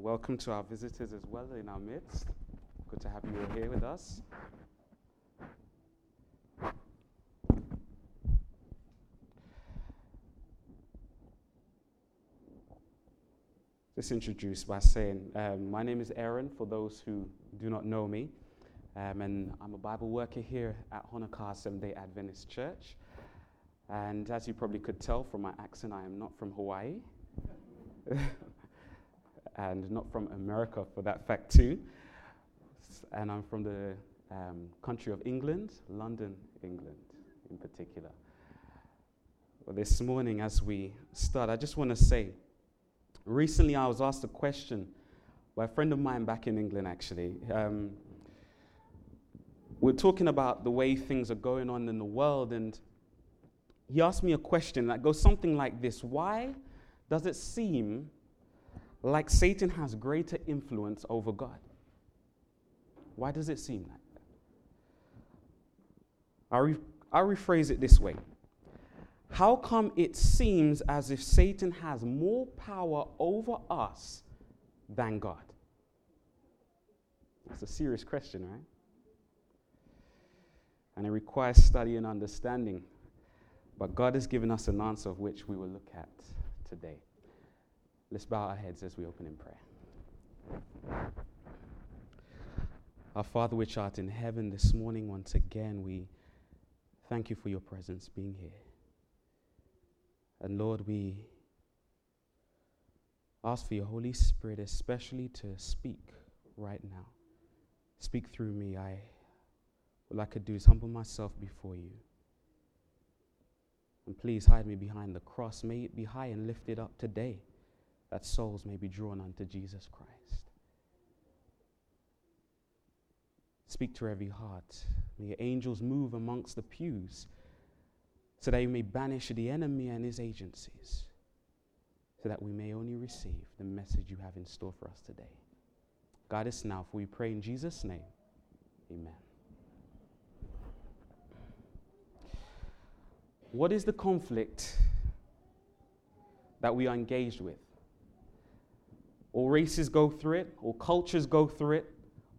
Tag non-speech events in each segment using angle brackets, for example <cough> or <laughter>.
welcome to our visitors as well in our midst. Good to have you all here with us. Just introduce by saying, um, My name is Aaron, for those who do not know me, um, and I'm a Bible worker here at Honokaa Seventh day Adventist Church. And as you probably could tell from my accent, I am not from Hawaii. <laughs> and not from America for that fact, too. And I'm from the um, country of England, London, England in particular. Well, this morning, as we start, I just want to say recently I was asked a question by a friend of mine back in England, actually. Um, we're talking about the way things are going on in the world, and he asked me a question that goes something like this Why does it seem like Satan has greater influence over God? Why does it seem like that? I'll, re- I'll rephrase it this way How come it seems as if Satan has more power over us than God? That's a serious question, right? And it requires study and understanding. But God has given us an answer of which we will look at today. Let's bow our heads as we open in prayer. Our Father, which art in heaven, this morning, once again, we thank you for your presence being here. And Lord, we ask for your Holy Spirit, especially to speak right now. Speak through me. I, all I could do is humble myself before you. And please hide me behind the cross. May it be high and lifted up today that souls may be drawn unto Jesus Christ. Speak to every heart. May your angels move amongst the pews so that you may banish the enemy and his agencies, so that we may only receive the message you have in store for us today. Guide us now, for we pray in Jesus' name. Amen. What is the conflict that we are engaged with? All races go through it, all cultures go through it,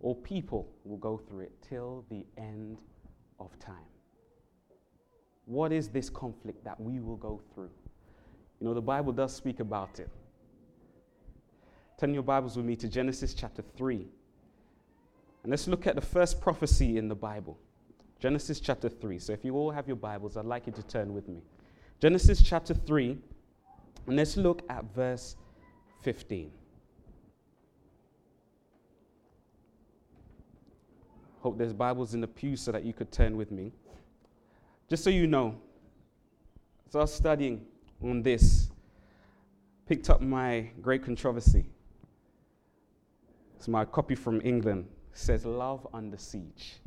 all people will go through it till the end of time. What is this conflict that we will go through? You know, the Bible does speak about it. Turn your Bibles with me to Genesis chapter 3. And let's look at the first prophecy in the Bible. Genesis chapter 3. So if you all have your Bibles, I'd like you to turn with me. Genesis chapter 3, and let's look at verse 15. Hope there's Bibles in the pew so that you could turn with me. Just so you know, as I was studying on this, picked up my great controversy. It's my copy from England. It says Love Under Siege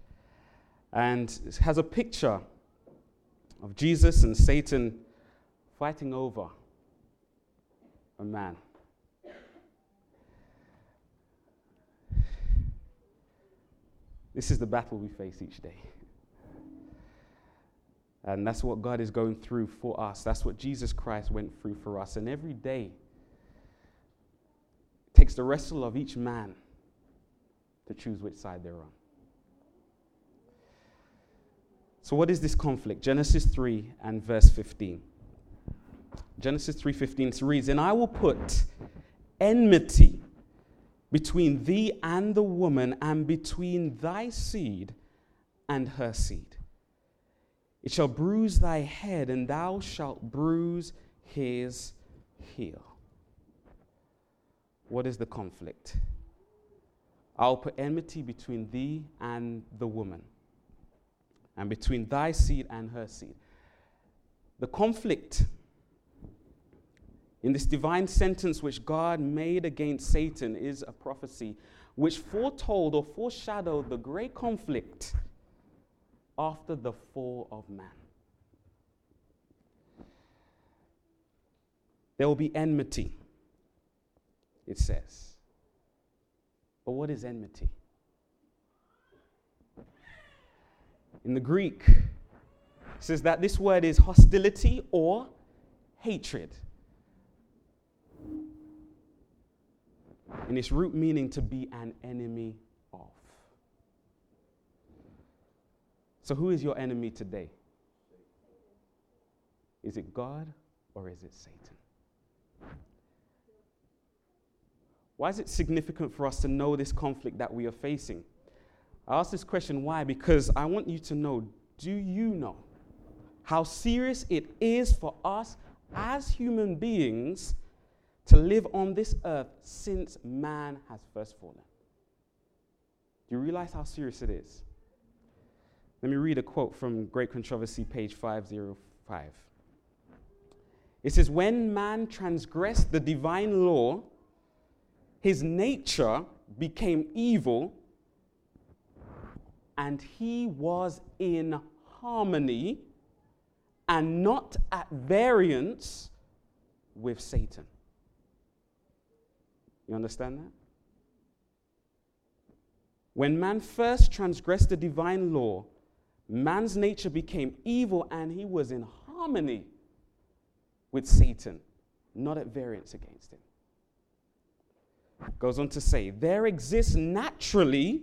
and it has a picture of Jesus and Satan fighting over a man. This is the battle we face each day. And that's what God is going through for us. That's what Jesus Christ went through for us. And every day takes the wrestle of each man to choose which side they're on. So what is this conflict? Genesis 3 and verse 15. Genesis 3:15 reads, "And I will put enmity between thee and the woman and between thy seed and her seed. It shall bruise thy head and thou shalt bruise his heel." What is the conflict? I'll put enmity between thee and the woman and between thy seed and her seed. The conflict in this divine sentence which God made against Satan is a prophecy which foretold or foreshadowed the great conflict after the fall of man. There will be enmity, it says. But what is enmity? in the Greek it says that this word is hostility or hatred. In its root meaning to be an enemy of. So, who is your enemy today? Is it God or is it Satan? Why is it significant for us to know this conflict that we are facing? I ask this question why? Because I want you to know do you know how serious it is for us as human beings to live on this earth since man has first fallen? Do you realize how serious it is? Let me read a quote from Great Controversy, page 505. It says, When man transgressed the divine law, his nature became evil, and he was in harmony and not at variance with Satan. You understand that? When man first transgressed the divine law, man's nature became evil and he was in harmony with Satan, not at variance against him. Goes on to say, there exists naturally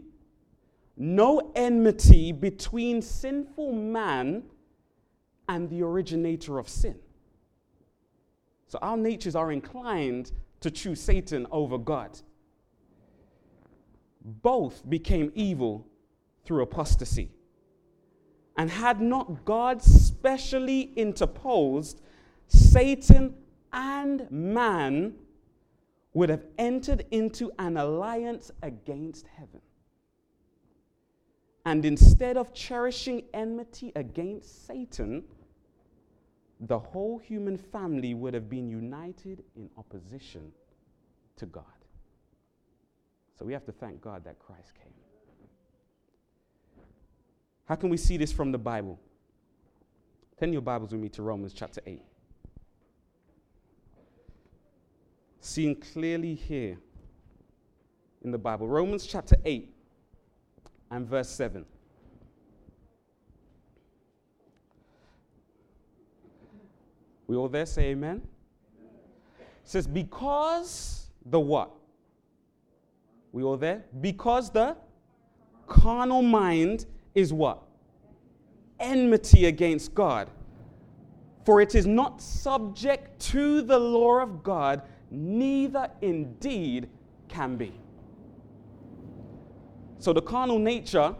no enmity between sinful man and the originator of sin. So our natures are inclined to choose Satan over God. Both became evil through apostasy. And had not God specially interposed, Satan and man would have entered into an alliance against heaven. And instead of cherishing enmity against Satan, the whole human family would have been united in opposition to God. So we have to thank God that Christ came. How can we see this from the Bible? Turn your Bibles with me to Romans chapter 8. Seen clearly here in the Bible. Romans chapter 8 and verse 7. We all there say amen? It says, because the what? We all there? Because the carnal mind is what? Enmity against God. For it is not subject to the law of God, neither indeed can be. So the carnal nature,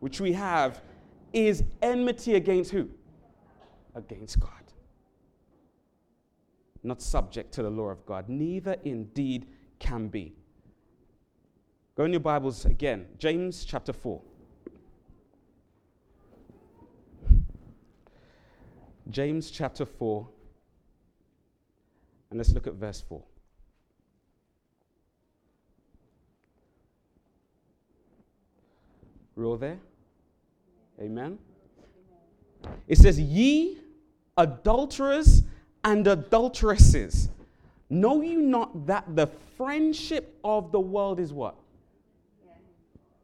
which we have, is enmity against who? Against God. Not subject to the law of God, neither indeed can be. Go in your Bibles again, James chapter 4. James chapter 4, and let's look at verse 4. We're all there? Amen. It says, Ye adulterers and adulteresses, know you not that the friendship of the world is what?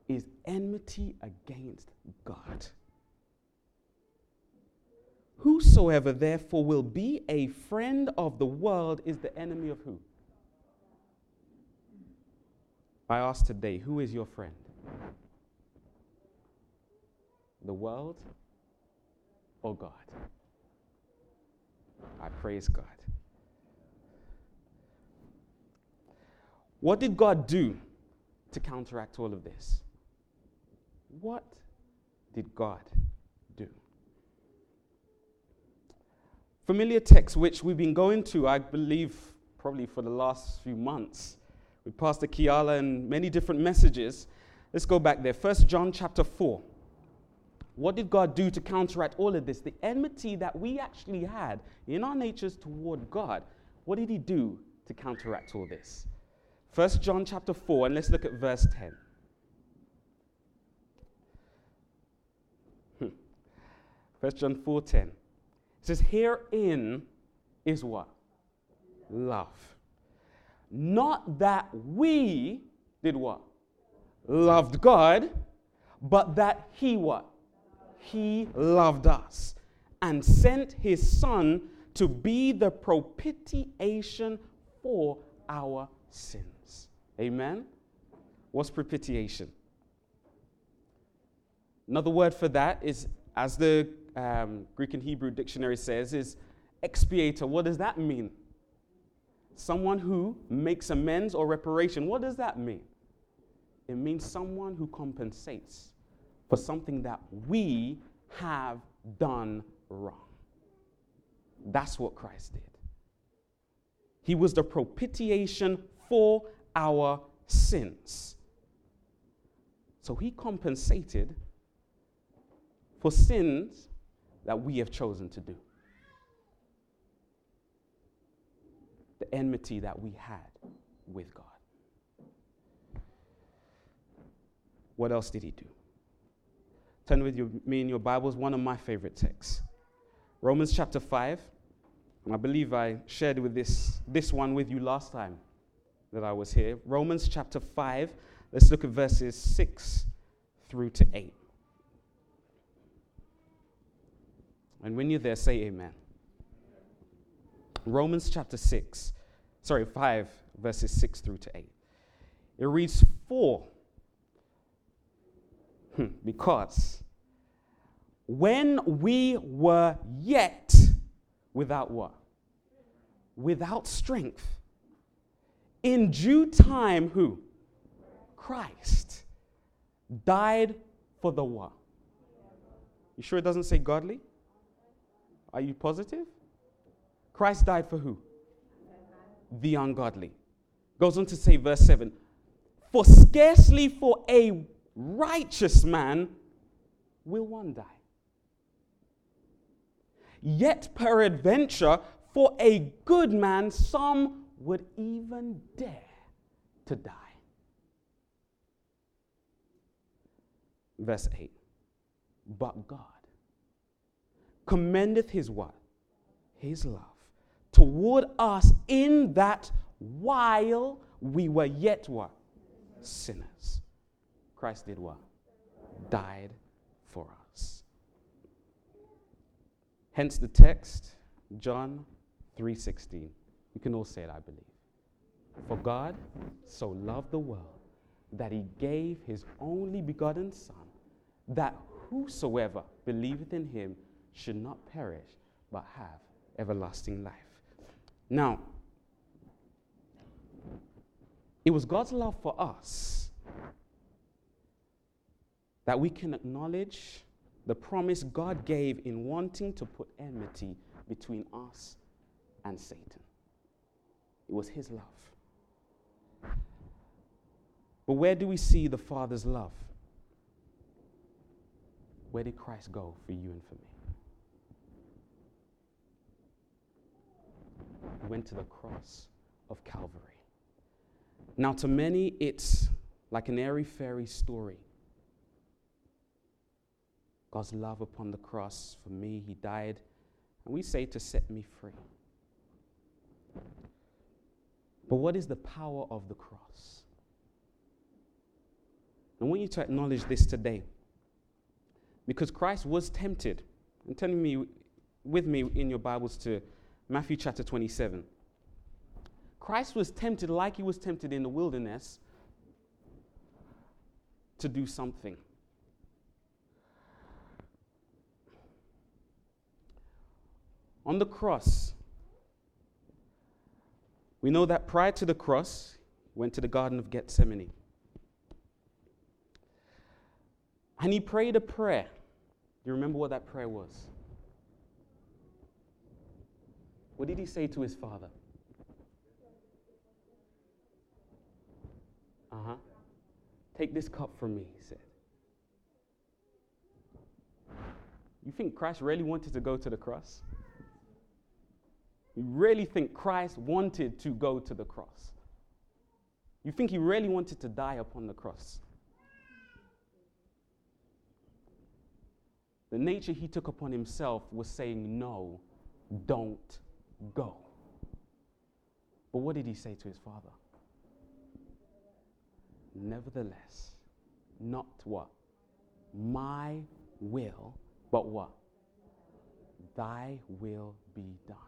Is enmity against God. Whosoever therefore will be a friend of the world is the enemy of who? I ask today, who is your friend? the world or God? I praise God. What did God do to counteract all of this? What did God do? Familiar text which we've been going to, I believe, probably for the last few months with Pastor Kiala and many different messages. Let's go back there. First John chapter 4. What did God do to counteract all of this? The enmity that we actually had in our natures toward God. What did he do to counteract all this? First John chapter 4, and let's look at verse 10. Hmm. First John 4:10. It says, Herein is what? Love. Not that we did what? Loved God, but that He what? He loved us and sent his son to be the propitiation for our sins. Amen? What's propitiation? Another word for that is, as the um, Greek and Hebrew dictionary says, is expiator. What does that mean? Someone who makes amends or reparation. What does that mean? It means someone who compensates for something that we have done wrong. That's what Christ did. He was the propitiation for our sins. So he compensated for sins that we have chosen to do. The enmity that we had with God. What else did he do? Turn with your, me in your Bibles, one of my favorite texts. Romans chapter 5. And I believe I shared with this, this one with you last time that I was here. Romans chapter 5. Let's look at verses 6 through to 8. And when you're there, say amen. Romans chapter 6, sorry, 5, verses 6 through to 8. It reads, For, Hmm, because when we were yet without what? Without strength, in due time, who? Christ died for the what? You sure it doesn't say godly? Are you positive? Christ died for who? The ungodly. Goes on to say, verse 7 For scarcely for a righteous man will one die. Yet, peradventure, for a good man, some would even dare to die. Verse 8 But God commendeth his what? His love toward us in that while we were yet what? Sinners. Christ did what? Died for us. Hence the text, John 3:16. You can all say it, I believe. For God so loved the world that he gave his only begotten Son, that whosoever believeth in him should not perish, but have everlasting life. Now, it was God's love for us that we can acknowledge the promise God gave in wanting to put enmity between us and Satan. It was his love. But where do we see the Father's love? Where did Christ go for you and for me? He went to the cross of Calvary. Now, to many, it's like an airy fairy story. God's love upon the cross for me, He died, and we say to set me free. But what is the power of the cross? I want you to acknowledge this today. Because Christ was tempted. And telling me with me in your Bibles to Matthew chapter 27. Christ was tempted like he was tempted in the wilderness to do something. On the cross, we know that prior to the cross, he went to the Garden of Gethsemane. And he prayed a prayer. Do you remember what that prayer was? What did he say to his father? Uh huh. Take this cup from me, he said. You think Christ really wanted to go to the cross? You really think Christ wanted to go to the cross? You think he really wanted to die upon the cross? The nature he took upon himself was saying, No, don't go. But what did he say to his father? Nevertheless, not what? My will, but what? Thy will be done.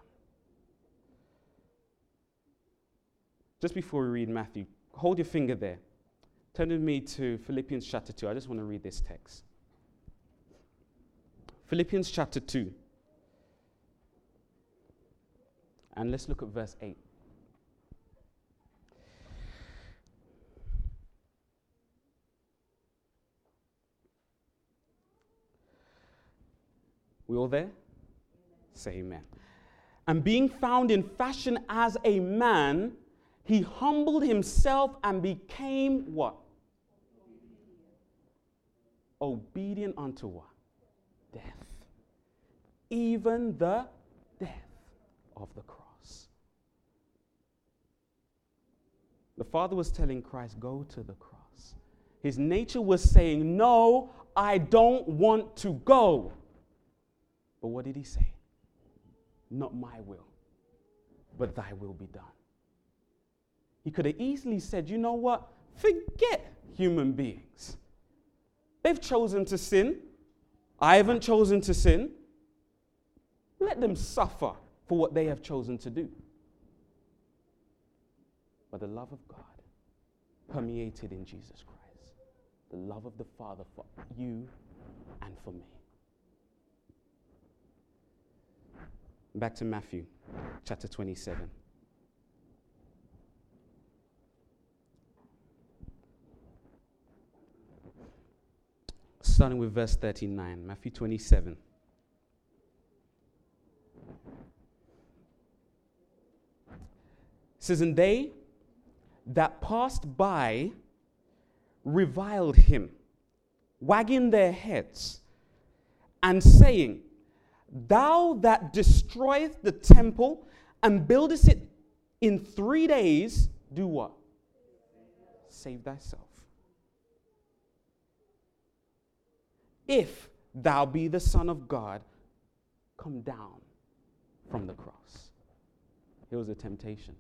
Just before we read Matthew hold your finger there. Turn with me to Philippians chapter 2. I just want to read this text. Philippians chapter 2. And let's look at verse 8. We all there? Say amen. And being found in fashion as a man, he humbled himself and became what? Obedient unto what? Death. Even the death of the cross. The Father was telling Christ, Go to the cross. His nature was saying, No, I don't want to go. But what did he say? Not my will, but thy will be done. He could have easily said, You know what? Forget human beings. They've chosen to sin. I haven't chosen to sin. Let them suffer for what they have chosen to do. But the love of God permeated in Jesus Christ. The love of the Father for you and for me. Back to Matthew chapter 27. Starting with verse 39, Matthew 27. It says, And they that passed by reviled him, wagging their heads, and saying, Thou that destroyest the temple and buildest it in three days, do what? Save thyself. If thou be the Son of God, come down from the cross. It was a temptation.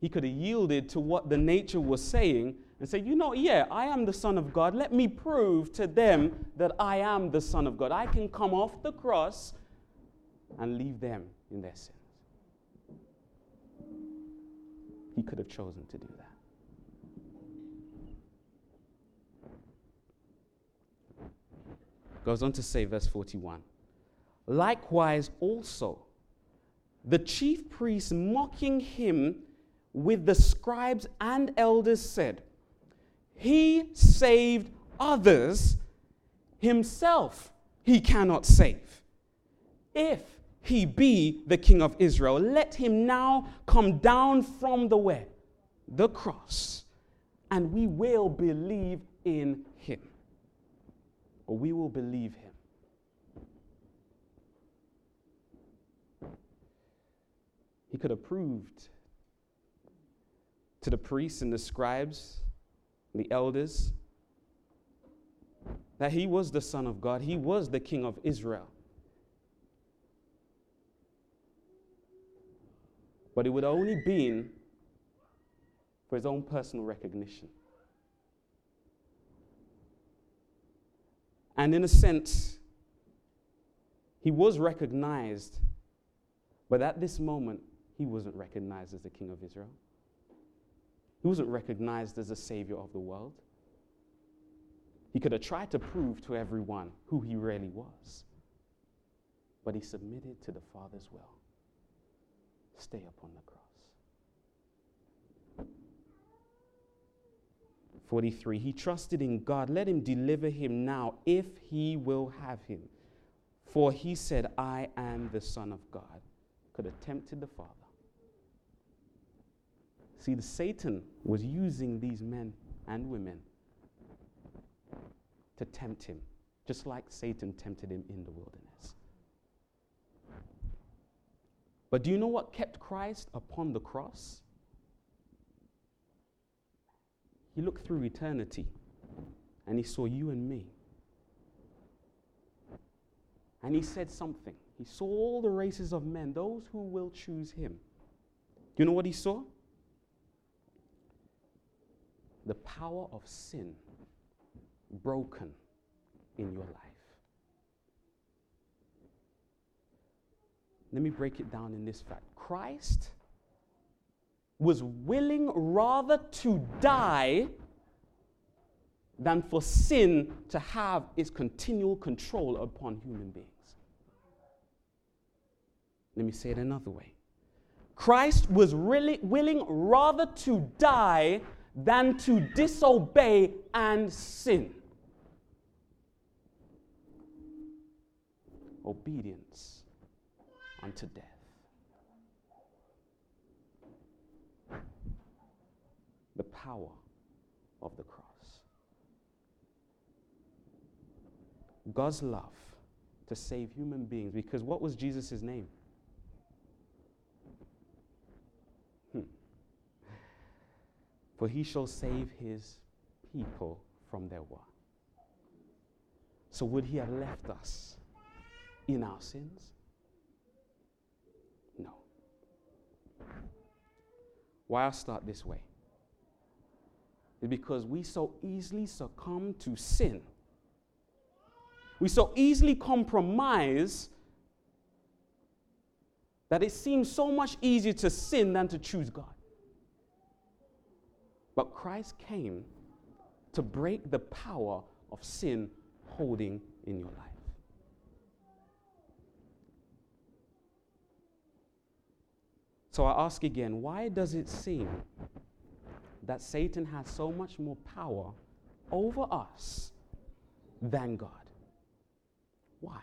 He could have yielded to what the nature was saying and say, you know, yeah, I am the Son of God. Let me prove to them that I am the Son of God. I can come off the cross and leave them in their sins. He could have chosen to do that. Goes on to say, verse 41 Likewise, also, the chief priests mocking him with the scribes and elders said, he saved others, himself he cannot save. If he be the king of Israel, let him now come down from the way, the cross, and we will believe in. Or we will believe him. He could have proved to the priests and the scribes and the elders, that he was the Son of God, he was the King of Israel. But it would only been for his own personal recognition. And in a sense, he was recognized, but at this moment, he wasn't recognized as the King of Israel. He wasn't recognized as the savior of the world. He could have tried to prove to everyone who he really was. But he submitted to the Father's will. Stay upon the cross. 43. He trusted in God. Let him deliver him now if he will have him. For he said, I am the Son of God. Could have tempted the Father. See, the Satan was using these men and women to tempt him, just like Satan tempted him in the wilderness. But do you know what kept Christ upon the cross? He looked through eternity and he saw you and me. And he said something. He saw all the races of men, those who will choose him. Do you know what he saw? the power of sin broken in your life. Let me break it down in this fact Christ was willing rather to die than for sin to have its continual control upon human beings. Let me say it another way. Christ was really willing rather to die than to disobey and sin. Obedience unto death. The power of the cross. God's love to save human beings because what was Jesus' name? Hmm. for he shall save his people from their what? So, would he have left us in our sins? No. Why I start this way is because we so easily succumb to sin. We so easily compromise that it seems so much easier to sin than to choose God. But Christ came to break the power of sin holding in your life. So I ask again why does it seem that Satan has so much more power over us than God? Why?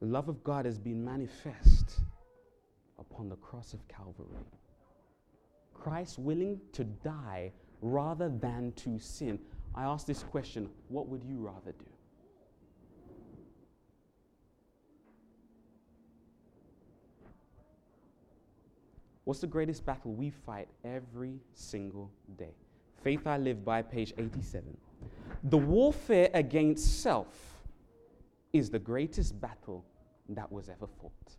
The love of God has been manifest upon the cross of Calvary. Christ willing to die rather than to sin. I ask this question what would you rather do? What's the greatest battle we fight every single day? Faith I Live by, page 87. The warfare against self is the greatest battle that was ever fought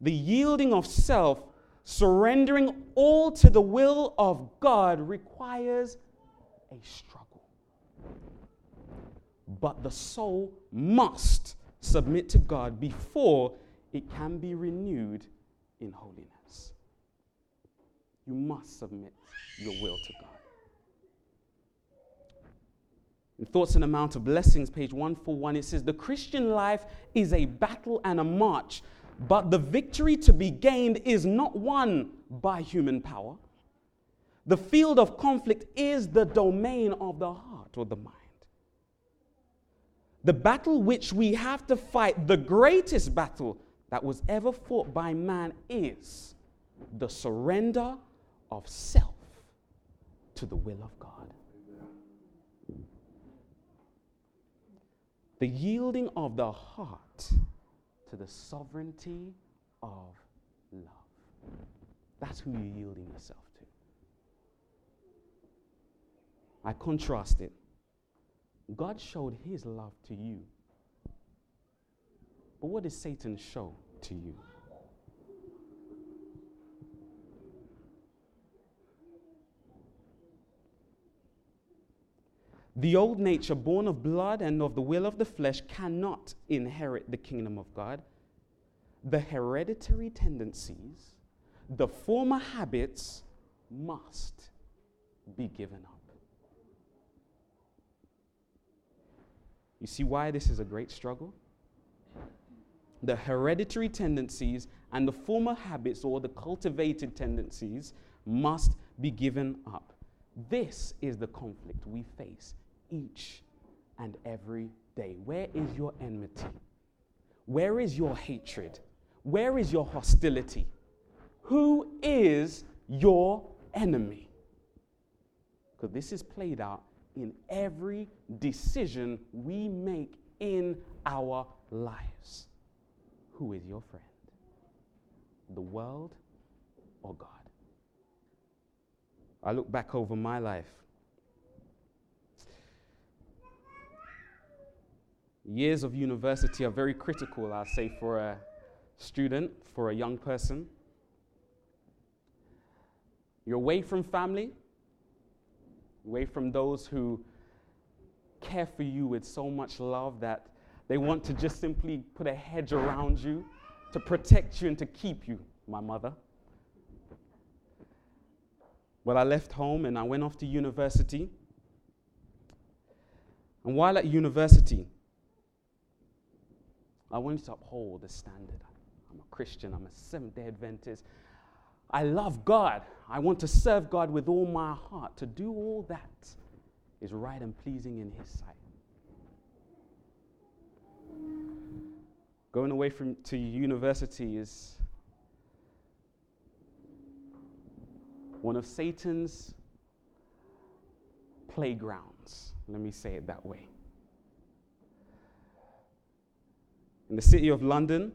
the yielding of self, surrendering all to the will of God requires a struggle. But the soul must submit to God before it can be renewed in holiness. You must submit your will to God. In Thoughts on the Mount of Blessings, page 141, it says, The Christian life is a battle and a march but the victory to be gained is not won by human power. The field of conflict is the domain of the heart or the mind. The battle which we have to fight, the greatest battle that was ever fought by man, is the surrender of self to the will of God. The yielding of the heart to the sovereignty of love. That's who you're yielding yourself to. I contrast it. God showed his love to you. But what does Satan show to you? The old nature, born of blood and of the will of the flesh, cannot inherit the kingdom of God. The hereditary tendencies, the former habits must be given up. You see why this is a great struggle? The hereditary tendencies and the former habits or the cultivated tendencies must be given up. This is the conflict we face each and every day. Where is your enmity? Where is your hatred? Where is your hostility? Who is your enemy? Because this is played out in every decision we make in our lives. Who is your friend? The world or God? I look back over my life years of university are very critical, I'll say, for a student, for a young person. You're away from family, away from those who care for you with so much love that They want to just simply put a hedge around you to protect you and to keep you, my mother. Well, I left home and I went off to university. And while at university, I wanted to uphold the standard. I'm a Christian, I'm a Seventh day Adventist. I love God. I want to serve God with all my heart. To do all that is right and pleasing in His sight. Going away from to university is one of Satan's playgrounds. Let me say it that way. In the city of London,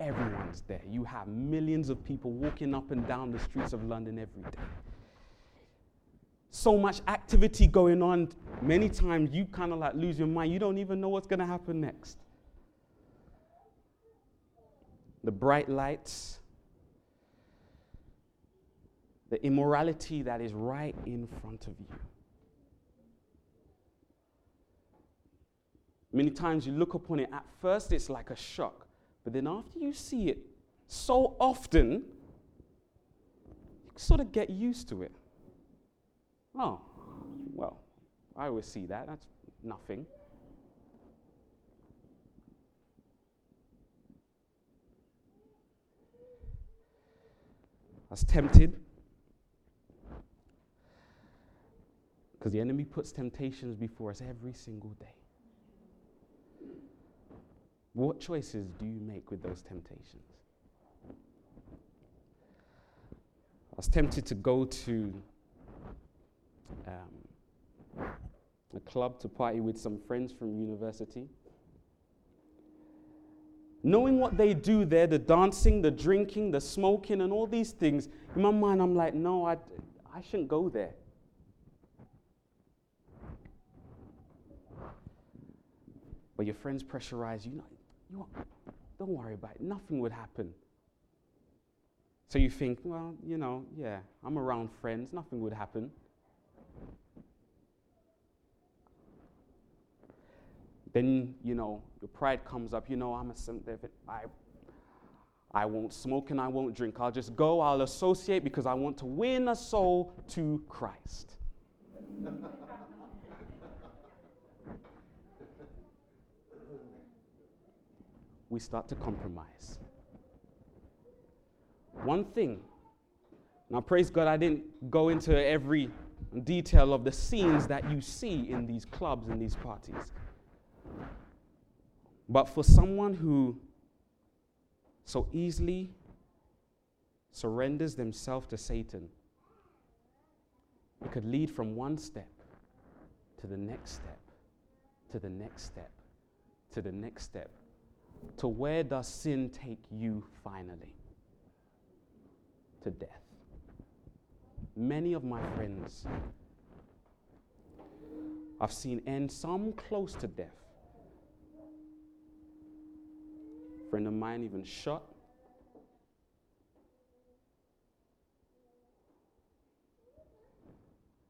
everyone's there. You have millions of people walking up and down the streets of London every day. So much activity going on. Many times you kind of like lose your mind. You don't even know what's going to happen next. The bright lights, the immorality that is right in front of you. Many times you look upon it, at first it's like a shock, but then after you see it so often, you sort of get used to it. Oh, well, I always see that. That's nothing. I was tempted because the enemy puts temptations before us every single day. What choices do you make with those temptations? I was tempted to go to um, a club to party with some friends from university. Knowing what they do there, the dancing, the drinking, the smoking, and all these things, in my mind, I'm like, no, I, I shouldn't go there. But your friends pressurize you. Know, you know, don't worry about it. Nothing would happen. So you think, well, you know, yeah, I'm around friends. Nothing would happen. Then, you know, your pride comes up. You know, I'm a I, I won't smoke and I won't drink. I'll just go, I'll associate because I want to win a soul to Christ. <laughs> we start to compromise. One thing, now praise God, I didn't go into every detail of the scenes that you see in these clubs and these parties. But for someone who so easily surrenders themselves to Satan, it could lead from one step to the next step, to the next step, to the next step to where does sin take you finally? To death. Many of my friends I've seen end some close to death. A friend of mine even shot.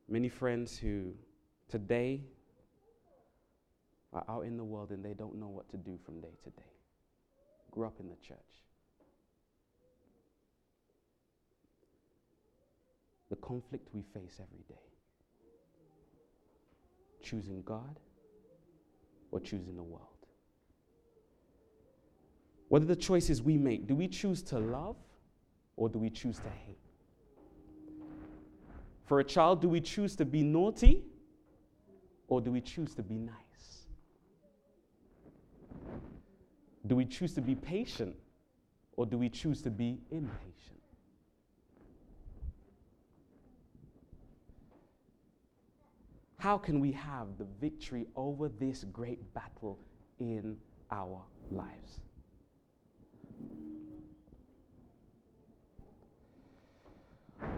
Many friends who today are out in the world and they don't know what to do from day to day grew up in the church. The conflict we face every day choosing God or choosing the world. What are the choices we make? Do we choose to love or do we choose to hate? For a child, do we choose to be naughty or do we choose to be nice? Do we choose to be patient or do we choose to be impatient? How can we have the victory over this great battle in our lives?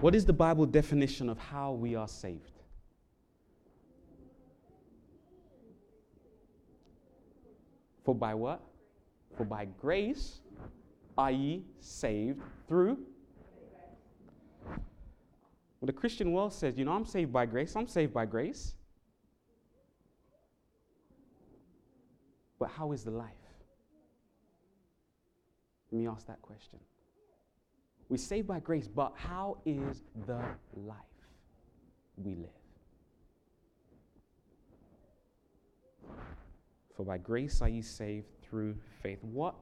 What is the Bible definition of how we are saved? For by what? For by grace are ye saved through. Well, the Christian world says, you know, I'm saved by grace. I'm saved by grace. But how is the life? Let me ask that question. We're saved by grace, but how is the life we live? For by grace are ye saved through faith. What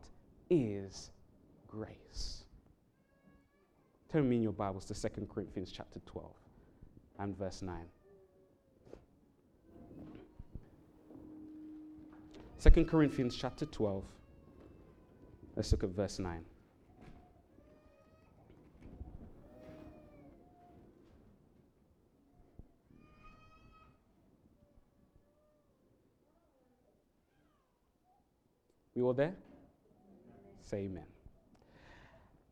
is grace? Turn me in your Bibles to 2 Corinthians chapter 12 and verse 9. 2 Corinthians chapter 12. Let's look at verse 9. We all there? Say amen.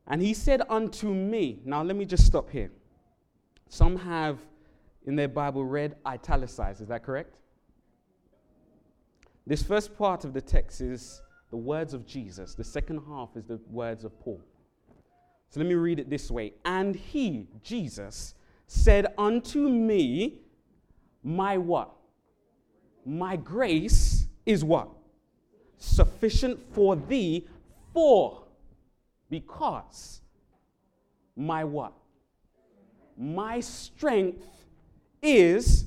And he said unto me, now let me just stop here. Some have in their Bible read italicized, is that correct? This first part of the text is the words of Jesus, the second half is the words of Paul. So let me read it this way. And he, Jesus, said unto me, My what? My grace is what? Sufficient for thee, for, because my what? My strength is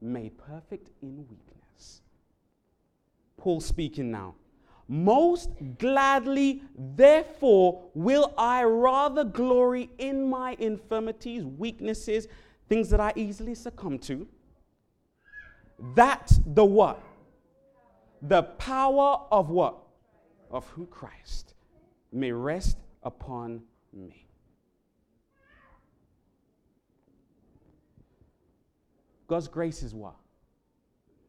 made perfect in weakness. Paul speaking now. Most gladly, therefore, will I rather glory in my infirmities, weaknesses, things that I easily succumb to. That the what? The power of what? Of who Christ may rest upon me. God's grace is what?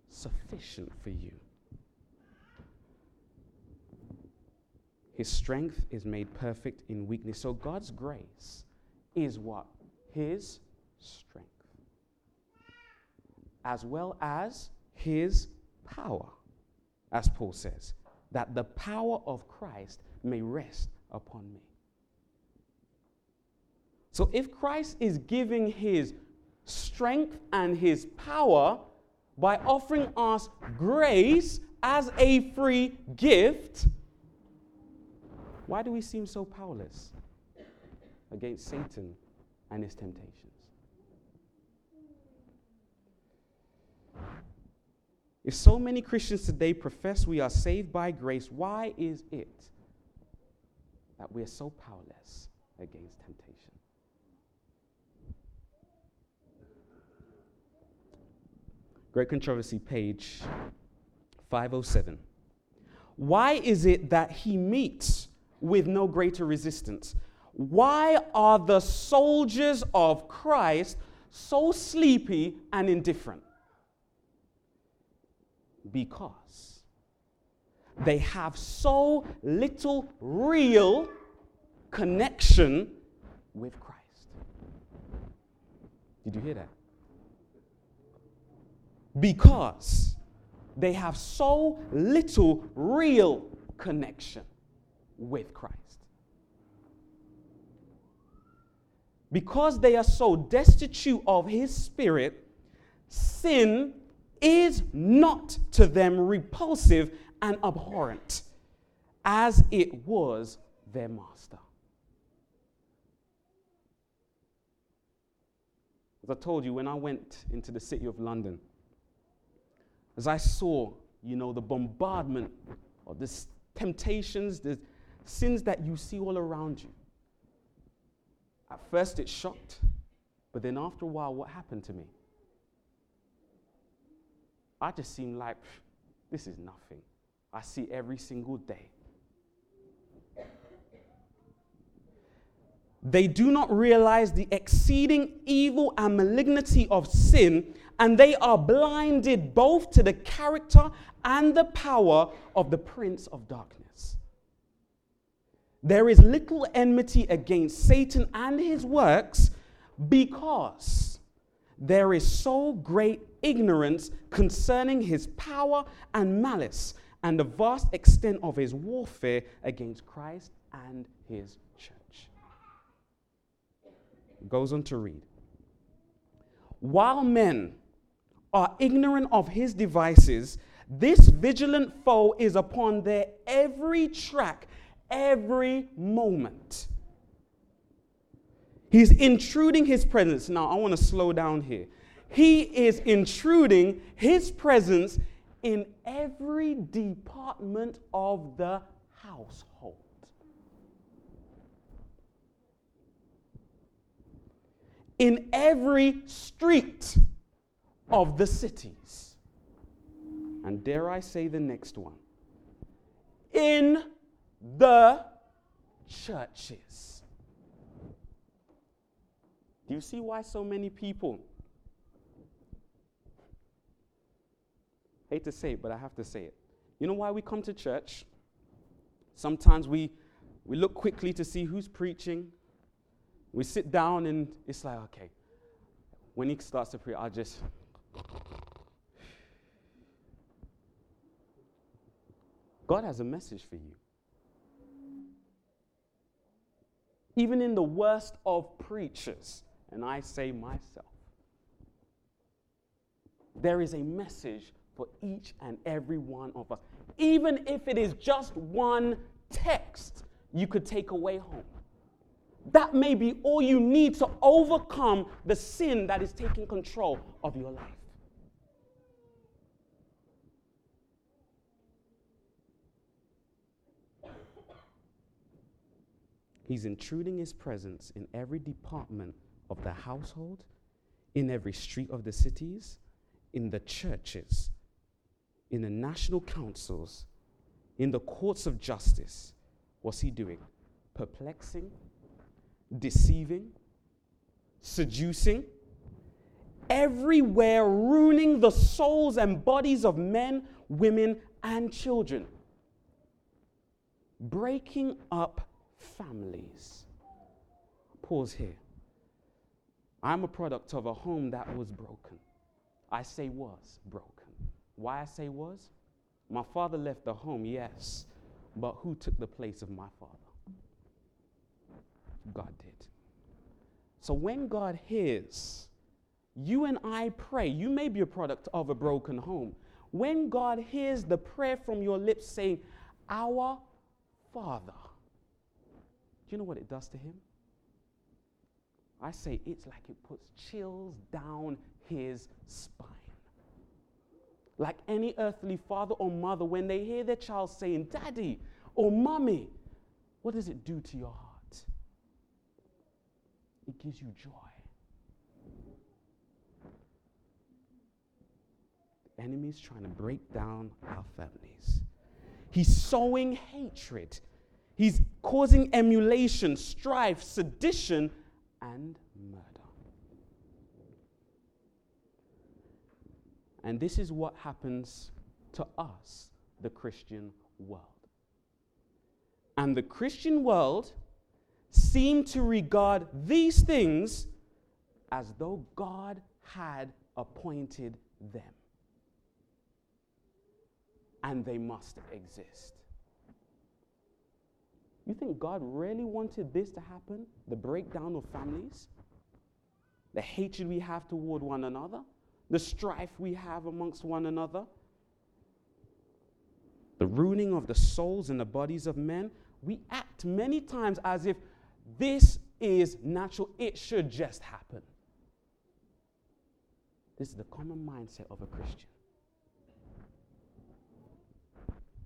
Sufficient for you. His strength is made perfect in weakness. So God's grace is what? His strength. As well as his power as Paul says, that the power of Christ may rest upon me. So if Christ is giving his strength and his power by offering us grace as a free gift, why do we seem so powerless against Satan and his temptations? If so many Christians today profess we are saved by grace, why is it that we are so powerless against temptation? Great Controversy, page 507. Why is it that he meets with no greater resistance? Why are the soldiers of Christ so sleepy and indifferent? Because they have so little real connection with Christ. Did you hear that? Because they have so little real connection with Christ. Because they are so destitute of His Spirit, sin is not to them repulsive and abhorrent as it was their master. As I told you, when I went into the city of London, as I saw, you know, the bombardment of the temptations, the sins that you see all around you, at first it shocked, but then after a while, what happened to me? I just seem like this is nothing. I see every single day. They do not realize the exceeding evil and malignity of sin, and they are blinded both to the character and the power of the prince of darkness. There is little enmity against Satan and his works because there is so great ignorance concerning his power and malice and the vast extent of his warfare against Christ and his church. Goes on to read. While men are ignorant of his devices, This vigilant foe is upon their every track, every moment. He's intruding his presence. Now, I want to slow down here. He is intruding his presence in every department of the household. In every street of the cities. And dare I say the next one? In the churches. Do you see why so many people hate to say it, but I have to say it. You know why we come to church? Sometimes we, we look quickly to see who's preaching. We sit down and it's like, okay, when he starts to preach, I'll just. God has a message for you. Even in the worst of preachers, and I say myself, there is a message for each and every one of us. Even if it is just one text you could take away home. That may be all you need to overcome the sin that is taking control of your life. He's intruding his presence in every department of the household, in every street of the cities, in the churches, in the national councils, in the courts of justice, what's he doing? Perplexing, deceiving, seducing, everywhere ruining the souls and bodies of men, women, and children, breaking up families. Pause here. I'm a product of a home that was broken. I say was broken. Why I say was? My father left the home, yes, but who took the place of my father? God did. So when God hears you and I pray, you may be a product of a broken home. When God hears the prayer from your lips saying, Our Father, do you know what it does to him? I say it's like it puts chills down his spine like any earthly father or mother, when they hear their child saying, Daddy or Mommy, what does it do to your heart? It gives you joy. The enemy is trying to break down our families. He's sowing hatred. He's causing emulation, strife, sedition, and murder. And this is what happens to us, the Christian world. And the Christian world seem to regard these things as though God had appointed them. And they must exist. You think God really wanted this to happen? The breakdown of families? The hatred we have toward one another? The strife we have amongst one another, the ruining of the souls and the bodies of men, we act many times as if this is natural, it should just happen. This is the common mindset of a Christian.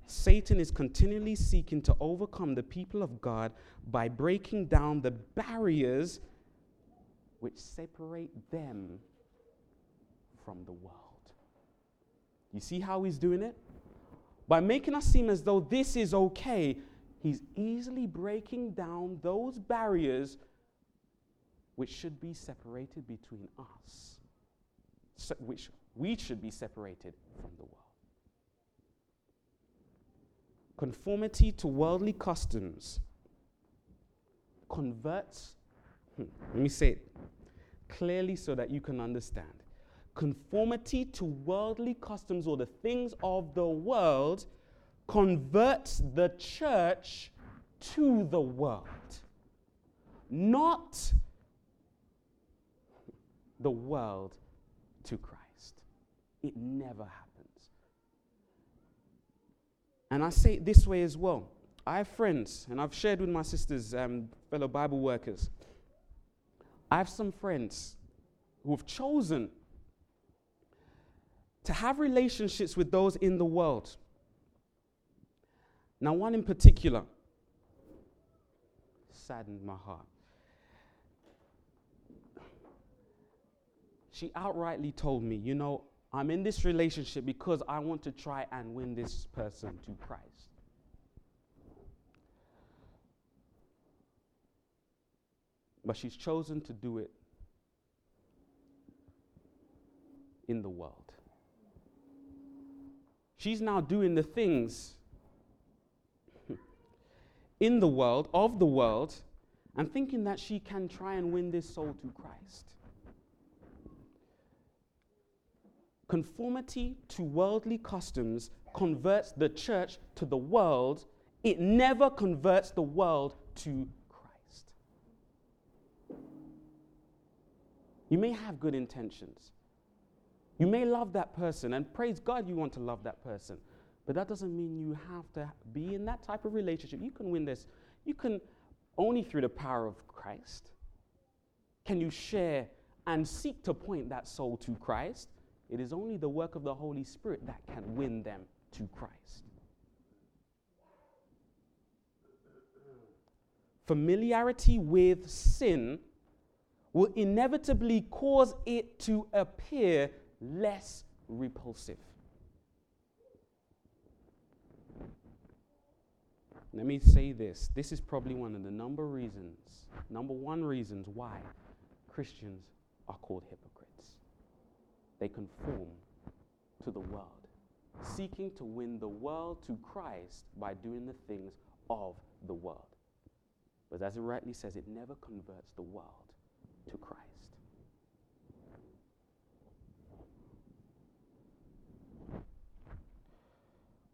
Satan is continually seeking to overcome the people of God by breaking down the barriers which separate them from the world. You see how he's doing it? By making us seem as though this is okay, he's easily breaking down those barriers which should be separated between us, so, which we should be separated from the world. Conformity to worldly customs converts, hmm, let me say it clearly so that you can understand conformity to worldly customs or the things of the world converts the church to the world, not the world to Christ. It never happens. And I say it this way as well. I have friends, and I've shared with my sisters, um, fellow Bible workers. I have some friends who have chosen to have relationships with those in the world. Now, one in particular saddened my heart. She outrightly told me, You know, I'm in this relationship because I want to try and win this person to Christ. But she's chosen to do it in the world. She's now doing the things in the world, of the world, and thinking that she can try and win this soul to Christ. Conformity to worldly customs converts the church to the world, it never converts the world to Christ. You may have good intentions. You may love that person, and praise God you want to love that person. But that doesn't mean you have to be in that type of relationship. You can win this. You can only through the power of Christ can you share and seek to point that soul to Christ. It is only the work of the Holy Spirit that can win them to Christ. Familiarity with sin will inevitably cause it to appear less repulsive. Let me say this. This is probably one of the number reasons, number one reasons why Christians are called hypocrites. They conform to the world, seeking to win the world to Christ by doing the things of the world. But as it rightly says, it never converts the world to Christ.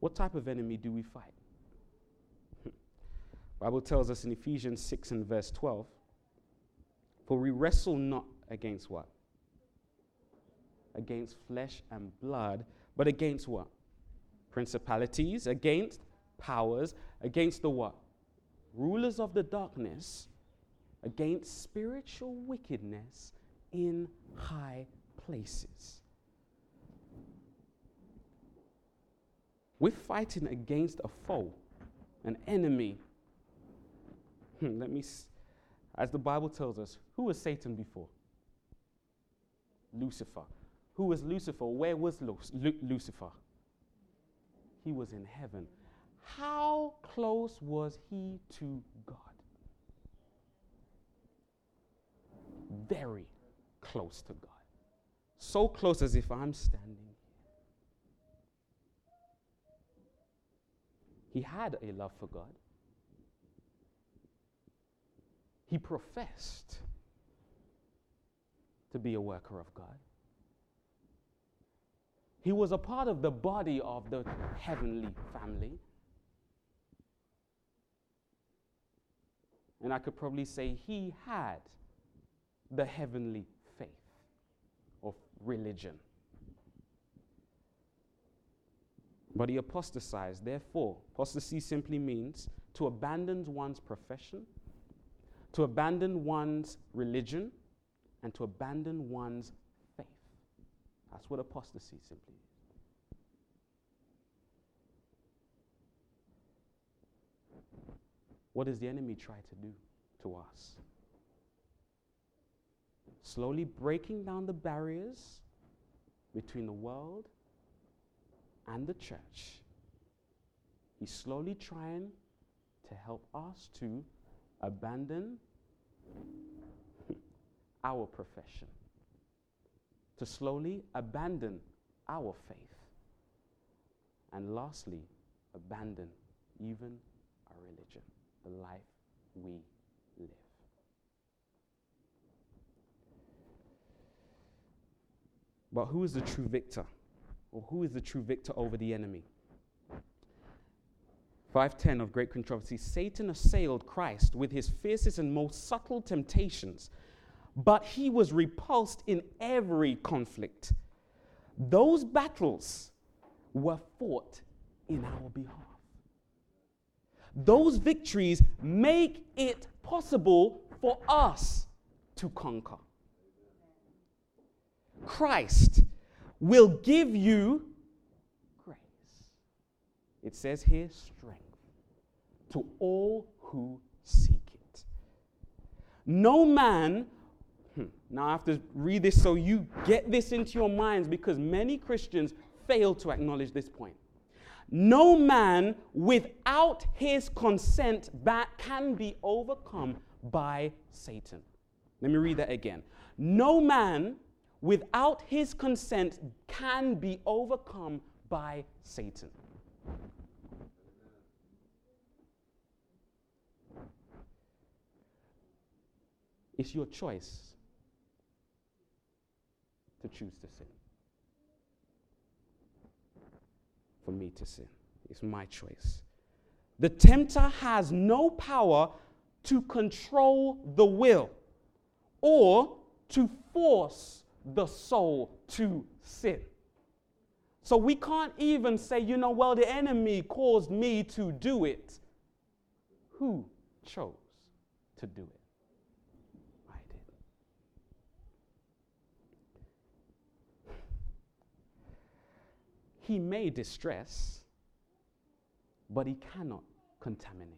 What type of enemy do we fight? <laughs> Bible tells us in Ephesians 6 and verse 12, for we wrestle not against what? Against flesh and blood, but against what? Principalities, against powers, against the what? Rulers of the darkness, against spiritual wickedness in high places. We're fighting against a foe, an enemy Hmm, let me, as the Bible tells us, who was Satan before? Lucifer. Who was Lucifer? Where was Lu- Lu- Lucifer? He was in heaven. How close was he to God? Very close to God. So close as if I'm standing here. He had a love for God. He professed to be a worker of God. He was a part of the body of the heavenly family. And I could probably say he had the heavenly faith of religion. But he apostatized. Therefore, apostasy simply means to abandon one's profession to abandon one's religion and to abandon one's faith. That's what apostasy simply is. What does the enemy try to do to us? Slowly breaking down the barriers between the world and the church. He's slowly trying to help us to abandon our profession, to slowly abandon our faith, and lastly, abandon even our religion, the life we live. But who is the true victor? Or who is the true victor over the enemy? 510 of great controversy Satan assailed Christ with his fiercest and most subtle temptations, but he was repulsed in every conflict. Those battles were fought in our behalf. those victories make it possible for us to conquer. Christ will give you grace. It says here, strength to all who seek it. No man, hmm, now I have to read this so you get this into your minds because many Christians fail to acknowledge this point. No man without his consent that can be overcome by Satan. Let me read that again. No man without his consent can be overcome by Satan. It's your choice to choose to sin. For me to sin. It's my choice. The tempter has no power to control the will or to force the soul to sin. So we can't even say, you know, well, the enemy caused me to do it. Who chose to do it? I did. He may distress, but he cannot contaminate.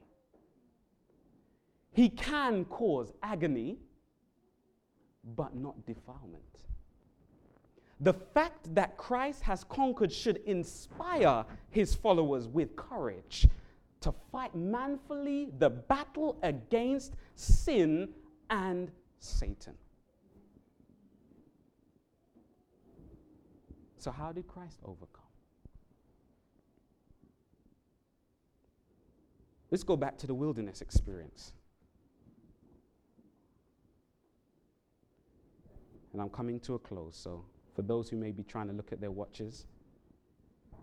He can cause agony, but not defilement. The fact that Christ has conquered should inspire his followers with courage to fight manfully the battle against sin and Satan. So, how did Christ overcome? Let's go back to the wilderness experience. And I'm coming to a close, so for those who may be trying to look at their watches, I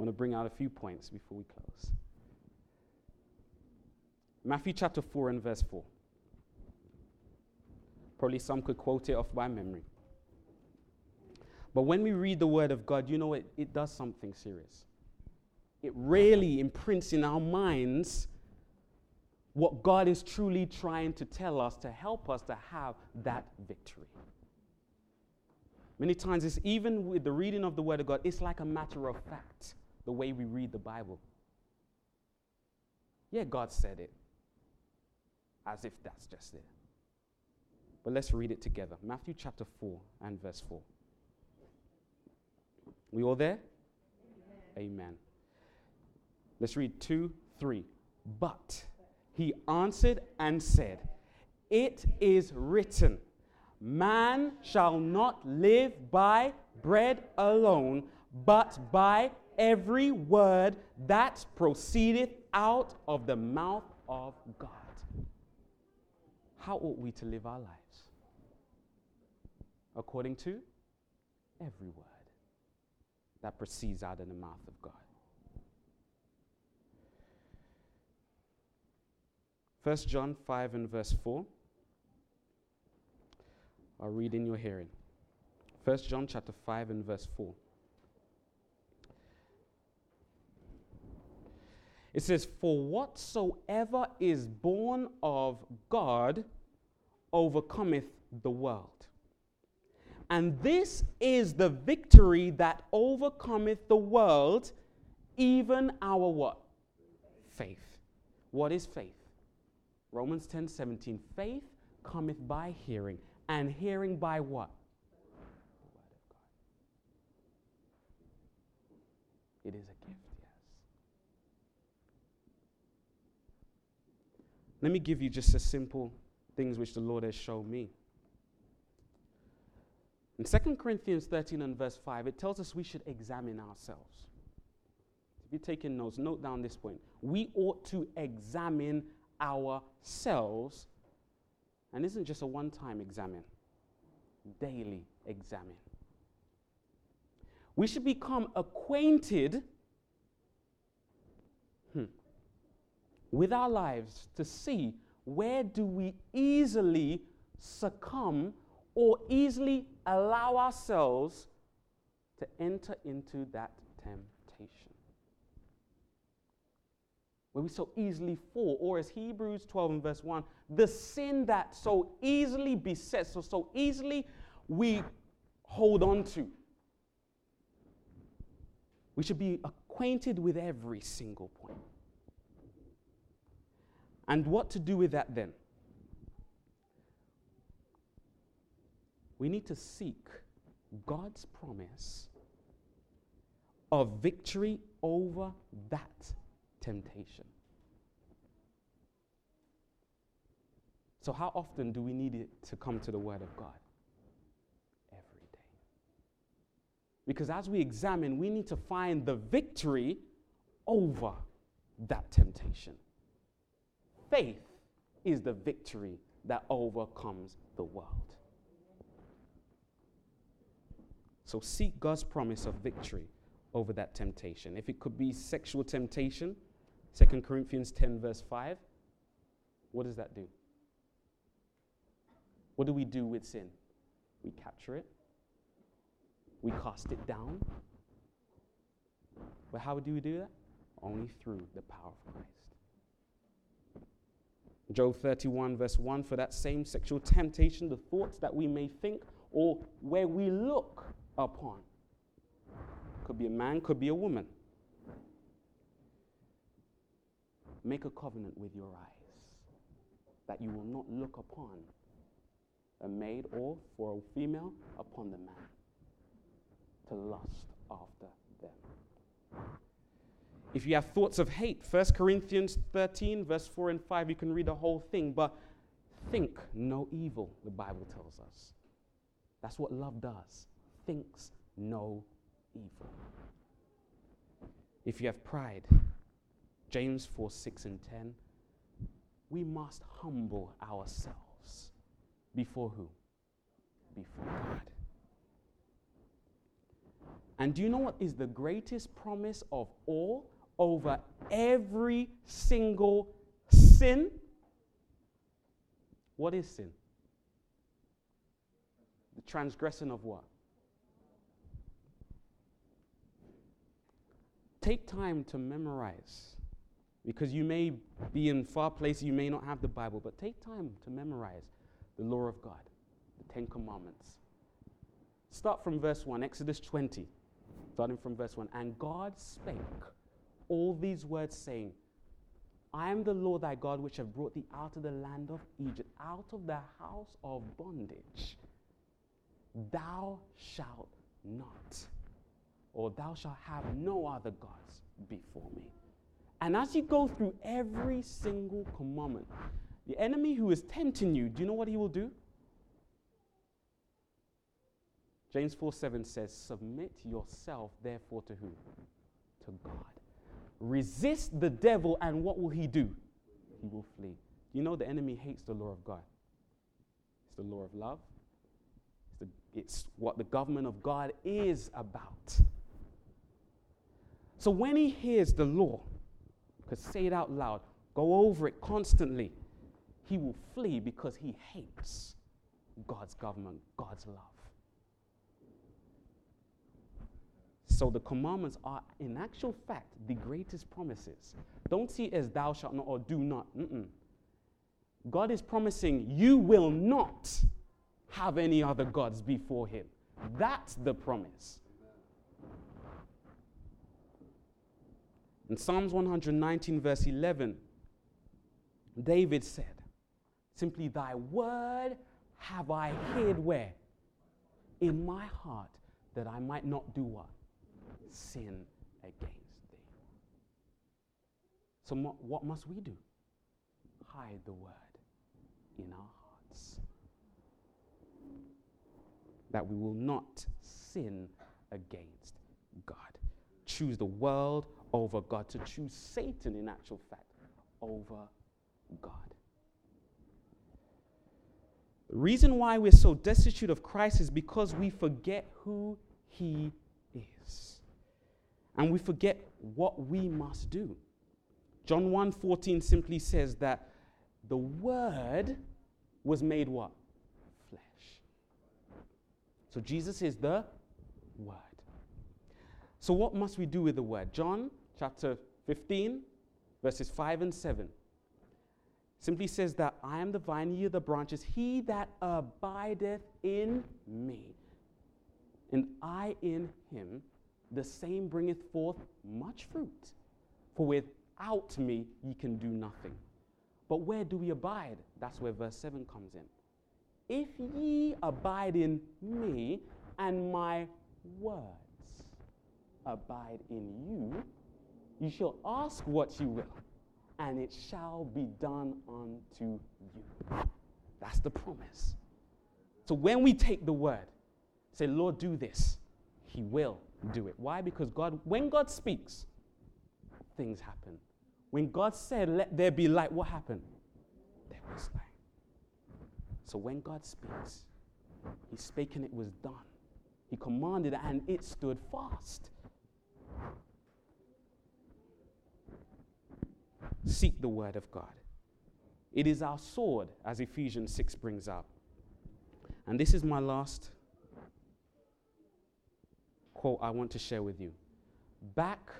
want to bring out a few points before we close. Matthew chapter 4 and verse 4. Probably some could quote it off by memory. But when we read the word of God, you know it, it does something serious it really imprints in our minds what God is truly trying to tell us to help us to have that victory. Many times, it's even with the reading of the Word of God, it's like a matter of fact, the way we read the Bible. Yeah, God said it, as if that's just it. But let's read it together. Matthew chapter 4 and verse 4. We all there? Amen. Amen. Let's read 2, 3. But he answered and said, It is written, Man shall not live by bread alone, but by every word that proceedeth out of the mouth of God. How ought we to live our lives? According to every word that proceeds out of the mouth of God. 1 John 5 and verse 4. I'll read in your hearing. 1 John chapter 5 and verse 4. It says, For whatsoever is born of God overcometh the world. And this is the victory that overcometh the world, even our what? Faith. What is faith? Romans 10 17. Faith cometh by hearing, and hearing by what? It is a gift, yes. Let me give you just a simple things which the Lord has shown me. In 2 Corinthians 13 and verse 5, it tells us we should examine ourselves. If you're taking notes, note down this point. We ought to examine ourselves. And isn't just a one time examine, daily examine. We should become acquainted hmm, with our lives to see where do we easily succumb or easily allow ourselves to enter into that temptation. Where we so easily fall, or as Hebrews 12 and verse 1, the sin that so easily besets, so so easily we hold on to. We should be acquainted with every single point. And what to do with that then? We need to seek God's promise of victory over that temptation. So, how often do we need it to come to the Word of God? Every day. Because as we examine, we need to find the victory over that temptation. Faith is the victory that overcomes the world. So, seek God's promise of victory over that temptation. If it could be sexual temptation, 2 Corinthians 10, verse 5. What does that do? What do we do with sin? We capture it, we cast it down. But how do we do that? Only through the power of Christ. Job 31, verse 1 For that same sexual temptation, the thoughts that we may think or where we look upon. Could be a man, could be a woman. Make a covenant with your eyes that you will not look upon a maid or for a female upon the man to lust after them. If you have thoughts of hate, 1 Corinthians 13, verse 4 and 5, you can read the whole thing, but think no evil, the Bible tells us. That's what love does. Thinks no evil. If you have pride, James 4 6 and 10, we must humble ourselves. Before who? Before God. And do you know what is the greatest promise of all over every single sin? What is sin? The transgression of what? Take time to memorize because you may be in far places, you may not have the Bible, but take time to memorize the law of God, the Ten Commandments. Start from verse 1, Exodus 20, starting from verse 1. And God spake all these words, saying, I am the Lord thy God, which have brought thee out of the land of Egypt, out of the house of bondage. Thou shalt not, or thou shalt have no other gods before me. And as you go through every single commandment, the enemy who is tempting you, do you know what he will do? James 4 7 says, Submit yourself, therefore, to who? To God. Resist the devil, and what will he do? He will flee. You know, the enemy hates the law of God. It's the law of love, it's, the, it's what the government of God is about. So when he hears the law, because say it out loud, go over it constantly, he will flee because he hates God's government, God's love. So the commandments are, in actual fact, the greatest promises. Don't see it as thou shalt not or do not. Mm-mm. God is promising you will not have any other gods before him. That's the promise. In Psalms 119, verse 11, David said, Simply, thy word have I hid where? In my heart, that I might not do what? Sin against thee. So, what must we do? Hide the word in our hearts. That we will not sin against God. Choose the world over God, to choose Satan in actual fact over God. The reason why we're so destitute of Christ is because we forget who He is. And we forget what we must do. John 1:14 simply says that the word was made what? Flesh. So Jesus is the word. So what must we do with the word? John chapter 15 verses 5 and 7, simply says that I am the vine, ye are the branches. He that abideth in me, and I in him, the same bringeth forth much fruit. For without me ye can do nothing. But where do we abide? That's where verse 7 comes in. If ye abide in me, and my words abide in you, you shall ask what you will, and it shall be done unto you. That's the promise. So when we take the word, say, Lord, do this, He will do it. Why? Because God, when God speaks, things happen. When God said, Let there be light, what happened? There was light. So when God speaks, He spake and it was done. He commanded and it stood fast. Seek the word of God. It is our sword, as Ephesians 6 brings up. And this is my last quote I want to share with you. Back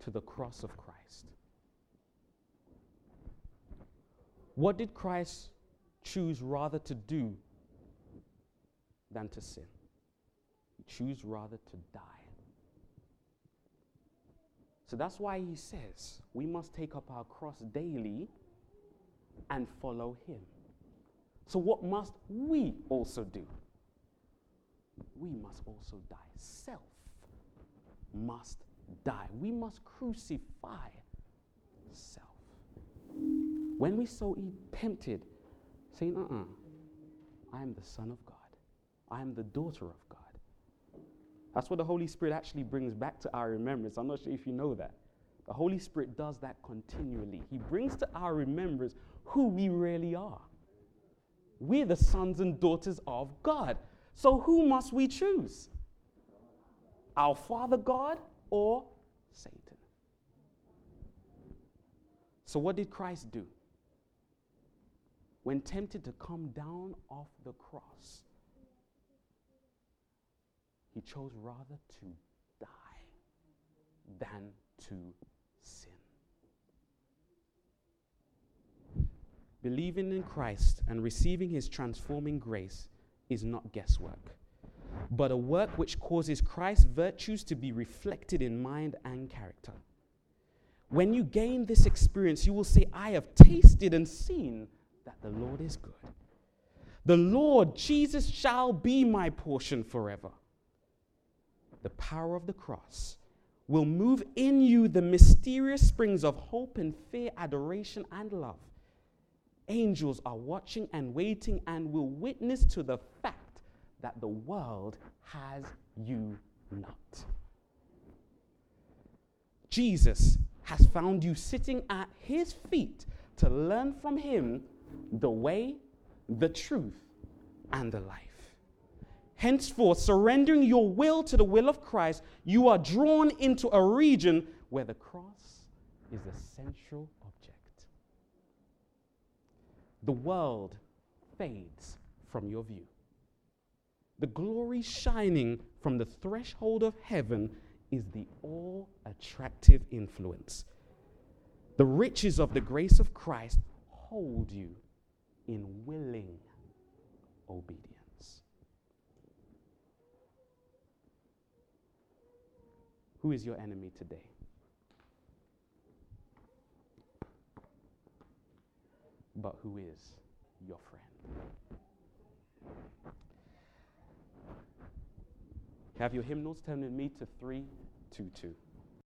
to the cross of Christ. What did Christ choose rather to do than to sin? He chose rather to die. So that's why he says we must take up our cross daily and follow him. So, what must we also do? We must also die. Self must die. We must crucify self. When we so tempted, saying, uh uh-uh, I am the Son of God, I am the daughter of God. That's what the Holy Spirit actually brings back to our remembrance. I'm not sure if you know that. The Holy Spirit does that continually. He brings to our remembrance who we really are. We're the sons and daughters of God. So who must we choose? Our Father God or Satan? So, what did Christ do? When tempted to come down off the cross, he chose rather to die than to sin. Believing in Christ and receiving his transforming grace is not guesswork, but a work which causes Christ's virtues to be reflected in mind and character. When you gain this experience, you will say, I have tasted and seen that the Lord is good. The Lord Jesus shall be my portion forever. The power of the cross will move in you the mysterious springs of hope and fear, adoration and love. Angels are watching and waiting and will witness to the fact that the world has you not. Jesus has found you sitting at his feet to learn from him the way, the truth, and the life. Henceforth, surrendering your will to the will of Christ, you are drawn into a region where the cross is the central object. The world fades from your view. The glory shining from the threshold of heaven is the all attractive influence. The riches of the grace of Christ hold you in willing obedience. Who is your enemy today? But who is your friend? Have your hymnals turn with me to 322.